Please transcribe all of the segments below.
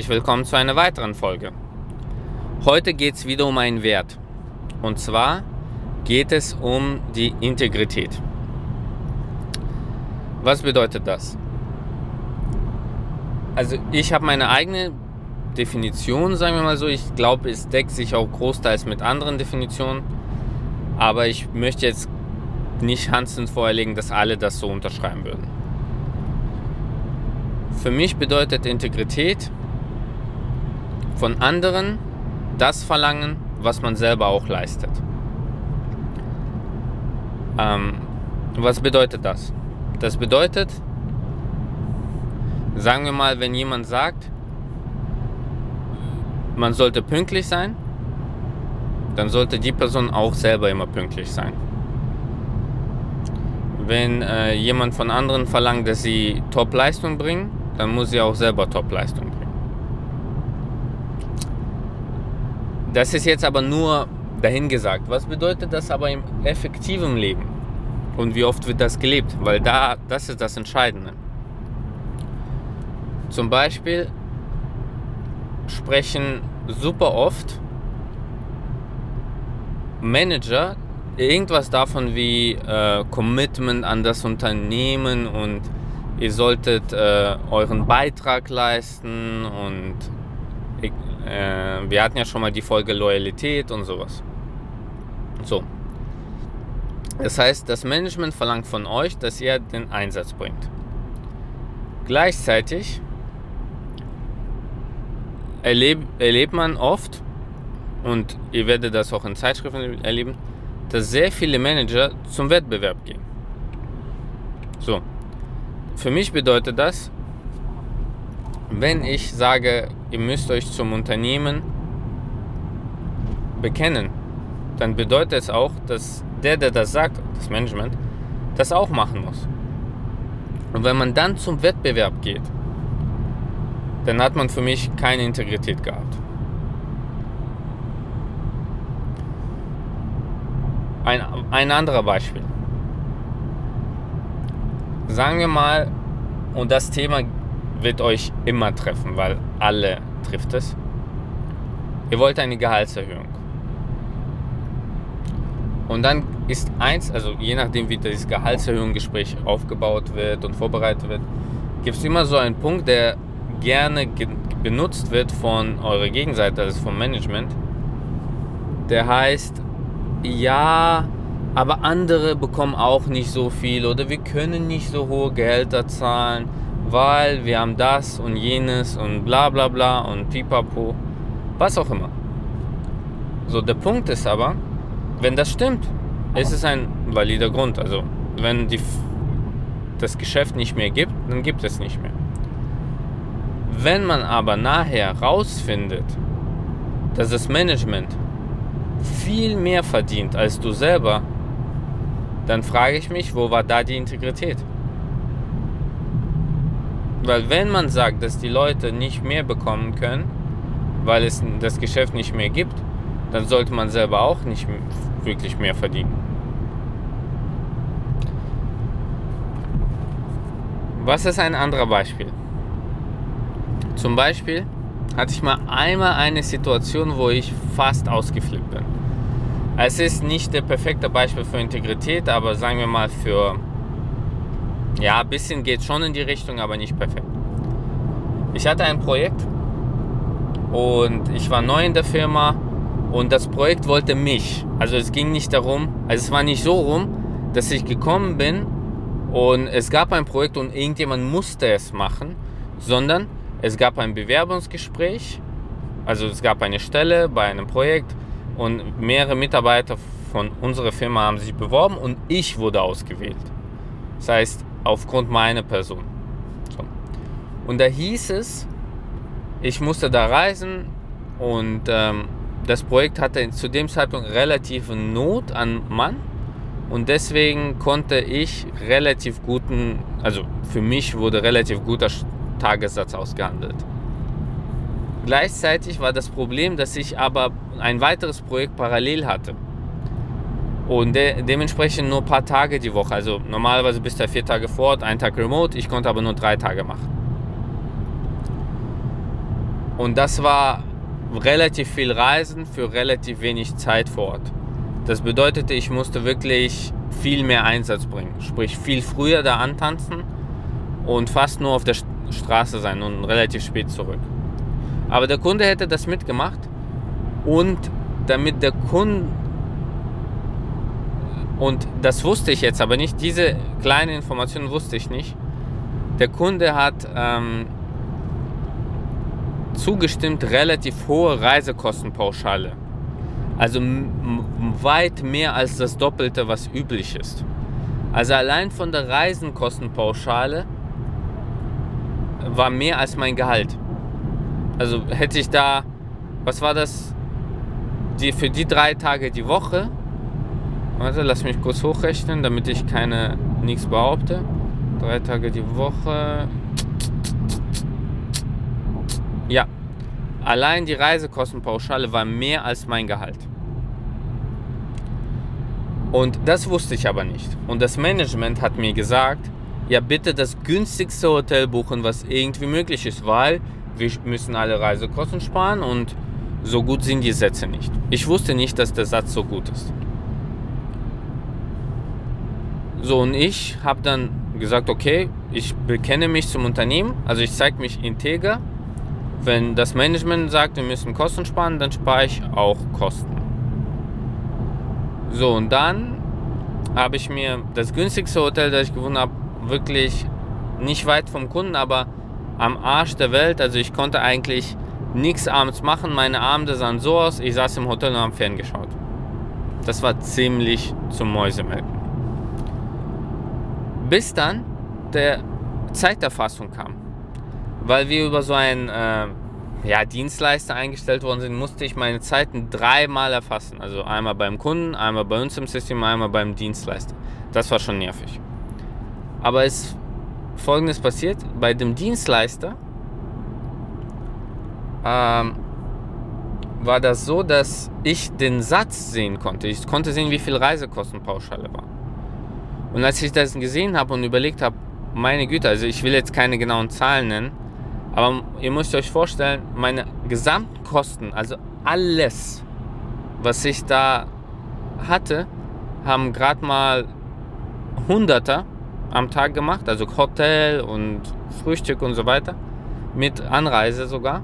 Herzlich willkommen zu einer weiteren Folge. Heute geht es wieder um einen Wert. Und zwar geht es um die Integrität. Was bedeutet das? Also ich habe meine eigene Definition, sagen wir mal so. Ich glaube, es deckt sich auch großteils mit anderen Definitionen. Aber ich möchte jetzt nicht Hansen vorlegen, dass alle das so unterschreiben würden. Für mich bedeutet Integrität von anderen das verlangen, was man selber auch leistet. Ähm, was bedeutet das? Das bedeutet, sagen wir mal, wenn jemand sagt, man sollte pünktlich sein, dann sollte die Person auch selber immer pünktlich sein. Wenn äh, jemand von anderen verlangt, dass sie Top-Leistung bringen, dann muss sie auch selber Top-Leistung bringen. Das ist jetzt aber nur dahingesagt. Was bedeutet das aber im effektiven Leben? Und wie oft wird das gelebt? Weil da, das ist das Entscheidende. Zum Beispiel sprechen super oft Manager irgendwas davon wie äh, Commitment an das Unternehmen und ihr solltet äh, euren Beitrag leisten und äh, wir hatten ja schon mal die Folge Loyalität und sowas. So. Das heißt, das Management verlangt von euch, dass ihr den Einsatz bringt. Gleichzeitig erleb, erlebt man oft, und ihr werdet das auch in Zeitschriften erleben, dass sehr viele Manager zum Wettbewerb gehen. So, für mich bedeutet das, wenn ich sage, ihr müsst euch zum Unternehmen bekennen, dann bedeutet es auch, dass der, der das sagt, das Management, das auch machen muss. Und wenn man dann zum Wettbewerb geht, dann hat man für mich keine Integrität gehabt. Ein, ein anderer Beispiel. Sagen wir mal, und das Thema wird euch immer treffen, weil alle trifft es. Ihr wollt eine Gehaltserhöhung. Und dann ist eins, also je nachdem wie das Gehaltserhöhungsgespräch aufgebaut wird und vorbereitet wird, gibt es immer so einen Punkt, der gerne benutzt wird von eurer Gegenseite, also vom Management. Der heißt, ja, aber andere bekommen auch nicht so viel oder wir können nicht so hohe Gehälter zahlen weil wir haben das und jenes und bla bla bla und pipapo, was auch immer. So, der Punkt ist aber, wenn das stimmt, ist es ein valider Grund. Also, wenn die, das Geschäft nicht mehr gibt, dann gibt es nicht mehr. Wenn man aber nachher rausfindet, dass das Management viel mehr verdient als du selber, dann frage ich mich, wo war da die Integrität? Weil wenn man sagt, dass die Leute nicht mehr bekommen können, weil es das Geschäft nicht mehr gibt, dann sollte man selber auch nicht wirklich mehr verdienen. Was ist ein anderer Beispiel? Zum Beispiel hatte ich mal einmal eine Situation, wo ich fast ausgeflippt bin. Es ist nicht der perfekte Beispiel für Integrität, aber sagen wir mal für ja, ein bisschen geht schon in die Richtung, aber nicht perfekt. Ich hatte ein Projekt und ich war neu in der Firma und das Projekt wollte mich. Also es ging nicht darum, also es war nicht so rum, dass ich gekommen bin und es gab ein Projekt und irgendjemand musste es machen, sondern es gab ein Bewerbungsgespräch, also es gab eine Stelle bei einem Projekt und mehrere Mitarbeiter von unserer Firma haben sich beworben und ich wurde ausgewählt. Das heißt, aufgrund meiner Person. So. Und da hieß es, ich musste da reisen und ähm, das Projekt hatte zu dem Zeitpunkt relative Not an Mann und deswegen konnte ich relativ guten, also für mich wurde relativ guter Tagessatz ausgehandelt. Gleichzeitig war das Problem, dass ich aber ein weiteres Projekt parallel hatte. Und de dementsprechend nur ein paar Tage die Woche. Also normalerweise bist du vier Tage vor Ort, ein Tag remote. Ich konnte aber nur drei Tage machen. Und das war relativ viel Reisen für relativ wenig Zeit vor Ort. Das bedeutete, ich musste wirklich viel mehr Einsatz bringen. Sprich, viel früher da antanzen und fast nur auf der Straße sein und relativ spät zurück. Aber der Kunde hätte das mitgemacht und damit der Kunde, und das wusste ich jetzt aber nicht, diese kleine Information wusste ich nicht, der Kunde hat ähm, zugestimmt, relativ hohe Reisekostenpauschale. Also weit mehr als das Doppelte, was üblich ist. Also allein von der Reisenkostenpauschale war mehr als mein Gehalt. Also hätte ich da, was war das, die, für die drei Tage die Woche, warte, lass mich kurz hochrechnen, damit ich keine nichts behaupte. Drei Tage die Woche. Ja, allein die Reisekostenpauschale war mehr als mein Gehalt. Und das wusste ich aber nicht. Und das Management hat mir gesagt, ja bitte das günstigste Hotel buchen, was irgendwie möglich ist, weil wir müssen alle Reisekosten sparen und so gut sind die Sätze nicht. Ich wusste nicht, dass der Satz so gut ist. So, und ich habe dann gesagt, okay, ich bekenne mich zum Unternehmen, also ich zeige mich integer. Wenn das Management sagt, wir müssen Kosten sparen, dann spare ich auch Kosten. So, und dann habe ich mir das günstigste Hotel, das ich gewonnen habe, wirklich nicht weit vom Kunden, aber am Arsch der Welt. Also ich konnte eigentlich nichts abends machen. Meine Abende sahen so aus, ich saß im Hotel und habe Fern geschaut. Das war ziemlich zum Mäusemelken. Bis dann der Zeiterfassung kam. Weil wir über so einen äh, ja, Dienstleister eingestellt worden sind, musste ich meine Zeiten dreimal erfassen. Also einmal beim Kunden, einmal bei uns im System, einmal beim Dienstleister. Das war schon nervig. Aber es folgendes passiert: Bei dem Dienstleister ähm, war das so, dass ich den Satz sehen konnte. Ich konnte sehen, wie viel Reisekostenpauschale war. Und als ich das gesehen habe und überlegt habe, meine Güte, also ich will jetzt keine genauen Zahlen nennen, aber ihr müsst euch vorstellen, meine gesamten Kosten, also alles, was ich da hatte, haben gerade mal Hunderter am Tag gemacht, also Hotel und Frühstück und so weiter, mit Anreise sogar.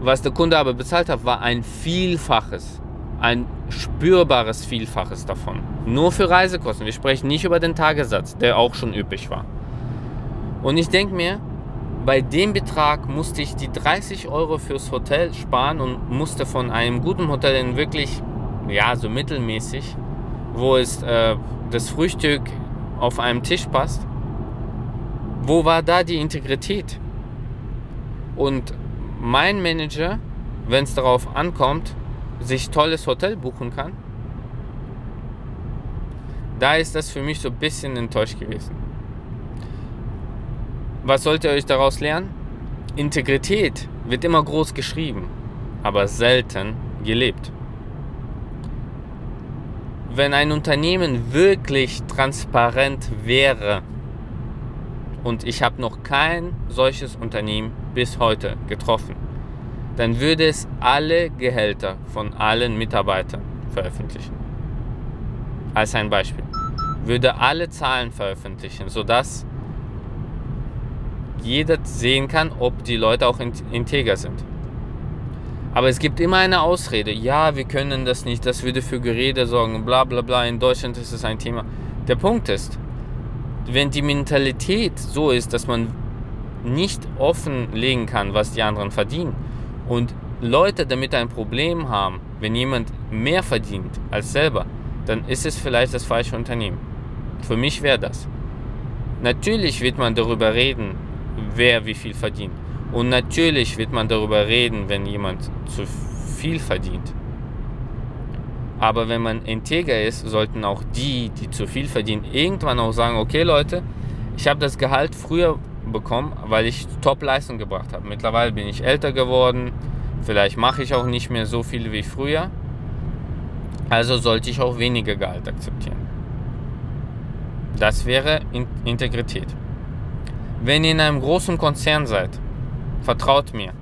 Was der Kunde aber bezahlt hat, war ein Vielfaches, ein spürbares Vielfaches davon. Nur für Reisekosten. Wir sprechen nicht über den Tagessatz, der auch schon üppig war. Und ich denke mir, bei dem Betrag musste ich die 30 Euro fürs Hotel sparen und musste von einem guten Hotel in wirklich, ja, so mittelmäßig, wo es äh, das Frühstück auf einem Tisch passt. Wo war da die Integrität? Und mein Manager, wenn es darauf ankommt, sich tolles Hotel buchen kann, da ist das für mich so ein bisschen enttäuscht gewesen. Was sollt ihr euch daraus lernen? Integrität wird immer groß geschrieben, aber selten gelebt. Wenn ein Unternehmen wirklich transparent wäre, und ich habe noch kein solches Unternehmen bis heute getroffen, dann würde es alle Gehälter von allen Mitarbeitern veröffentlichen. Als ein Beispiel. Würde alle Zahlen veröffentlichen, sodass jeder sehen kann, ob die Leute auch integer sind. Aber es gibt immer eine Ausrede. Ja, wir können das nicht, das würde für Gerede sorgen, bla bla bla. In Deutschland ist es ein Thema. Der Punkt ist, wenn die Mentalität so ist, dass man nicht offenlegen kann, was die anderen verdienen und Leute damit ein Problem haben, wenn jemand mehr verdient als selber, dann ist es vielleicht das falsche Unternehmen. Für mich wäre das. Natürlich wird man darüber reden, wer wie viel verdient. Und natürlich wird man darüber reden, wenn jemand zu viel verdient. Aber wenn man integer ist, sollten auch die, die zu viel verdienen, irgendwann auch sagen, okay Leute, ich habe das Gehalt früher bekommen, weil ich Top-Leistung gebracht habe. Mittlerweile bin ich älter geworden, vielleicht mache ich auch nicht mehr so viel wie früher. Also sollte ich auch weniger Gehalt akzeptieren. Das wäre Integrität. Wenn ihr in einem großen Konzern seid, vertraut mir,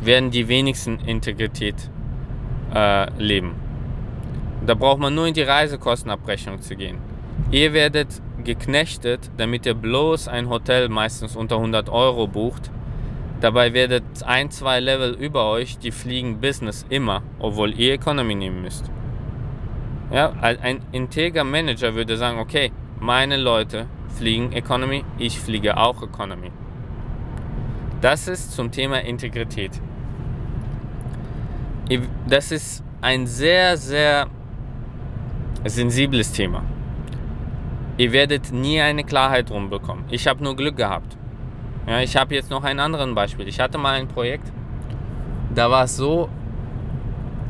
werden die wenigsten Integrität äh, leben. Da braucht man nur in die Reisekostenabrechnung zu gehen. Ihr werdet geknechtet, damit ihr bloß ein Hotel meistens unter 100 Euro bucht. Dabei werdet ein, zwei Level über euch, die fliegen Business immer, obwohl ihr Economy nehmen müsst. Ja, ein integer Manager würde sagen, okay, meine Leute fliegen Economy, ich fliege auch Economy. Das ist zum Thema Integrität. Das ist ein sehr, sehr sensibles Thema. Ihr werdet nie eine Klarheit drum bekommen. Ich habe nur Glück gehabt. Ja, ich habe jetzt noch ein anderes Beispiel. Ich hatte mal ein Projekt, da war es so,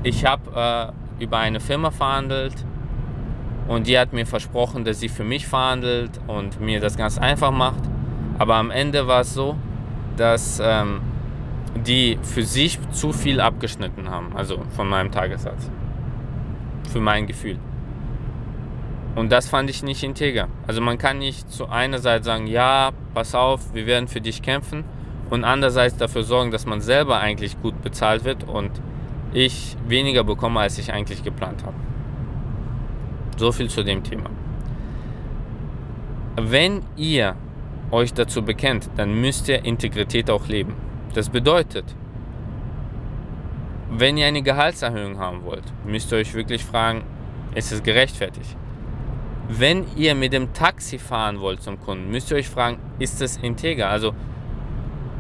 ich habe äh, über eine Firma verhandelt und die hat mir versprochen, dass sie für mich verhandelt und mir das ganz einfach macht. Aber am Ende war es so, dass ähm, die für sich zu viel abgeschnitten haben, also von meinem Tagessatz. Für mein Gefühl. Und das fand ich nicht integer. Also man kann nicht zu einer Seite sagen, ja, pass auf, wir werden für dich kämpfen und andererseits dafür sorgen, dass man selber eigentlich gut bezahlt wird und ich weniger bekomme, als ich eigentlich geplant habe. So viel zu dem Thema. Wenn ihr euch dazu bekennt, dann müsst ihr Integrität auch leben. Das bedeutet, wenn ihr eine Gehaltserhöhung haben wollt, müsst ihr euch wirklich fragen, ist es gerechtfertigt? Wenn ihr mit dem Taxi fahren wollt zum Kunden, müsst ihr euch fragen, ist das integer? Also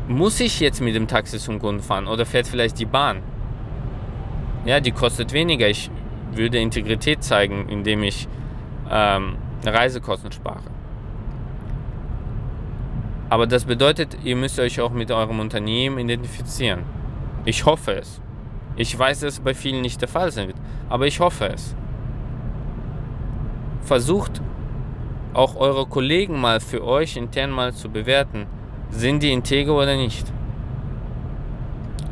muss ich jetzt mit dem Taxi zum Kunden fahren oder fährt vielleicht die Bahn? Ja, die kostet weniger. Ich würde Integrität zeigen, indem ich ähm, Reisekosten spare. Aber das bedeutet, ihr müsst euch auch mit eurem Unternehmen identifizieren. Ich hoffe es. Ich weiß, dass es bei vielen nicht der Fall sein wird, aber ich hoffe es. Versucht auch eure Kollegen mal für euch intern mal zu bewerten, sind die integer oder nicht.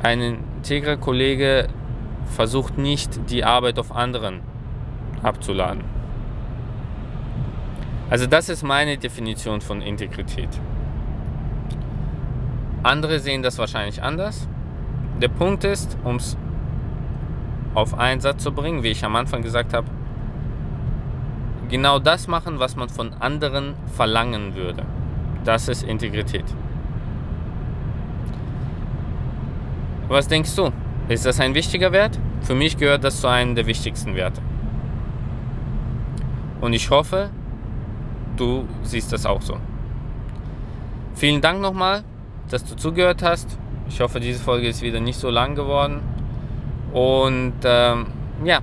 Ein integrer Kollege versucht nicht die Arbeit auf anderen abzuladen. Also das ist meine Definition von Integrität. Andere sehen das wahrscheinlich anders. Der Punkt ist, um es auf einen Satz zu bringen, wie ich am Anfang gesagt habe, genau das machen, was man von anderen verlangen würde. Das ist Integrität. Was denkst du? Ist das ein wichtiger Wert? Für mich gehört das zu einem der wichtigsten Werte. Und ich hoffe, du siehst das auch so. Vielen Dank nochmal dass du zugehört hast. Ich hoffe, diese Folge ist wieder nicht so lang geworden. Und ähm, ja,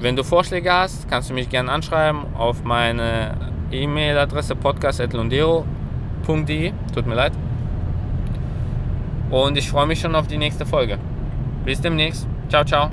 wenn du Vorschläge hast, kannst du mich gerne anschreiben auf meine E-Mail-Adresse podcast.londero.de. Tut mir leid. Und ich freue mich schon auf die nächste Folge. Bis demnächst. Ciao, ciao.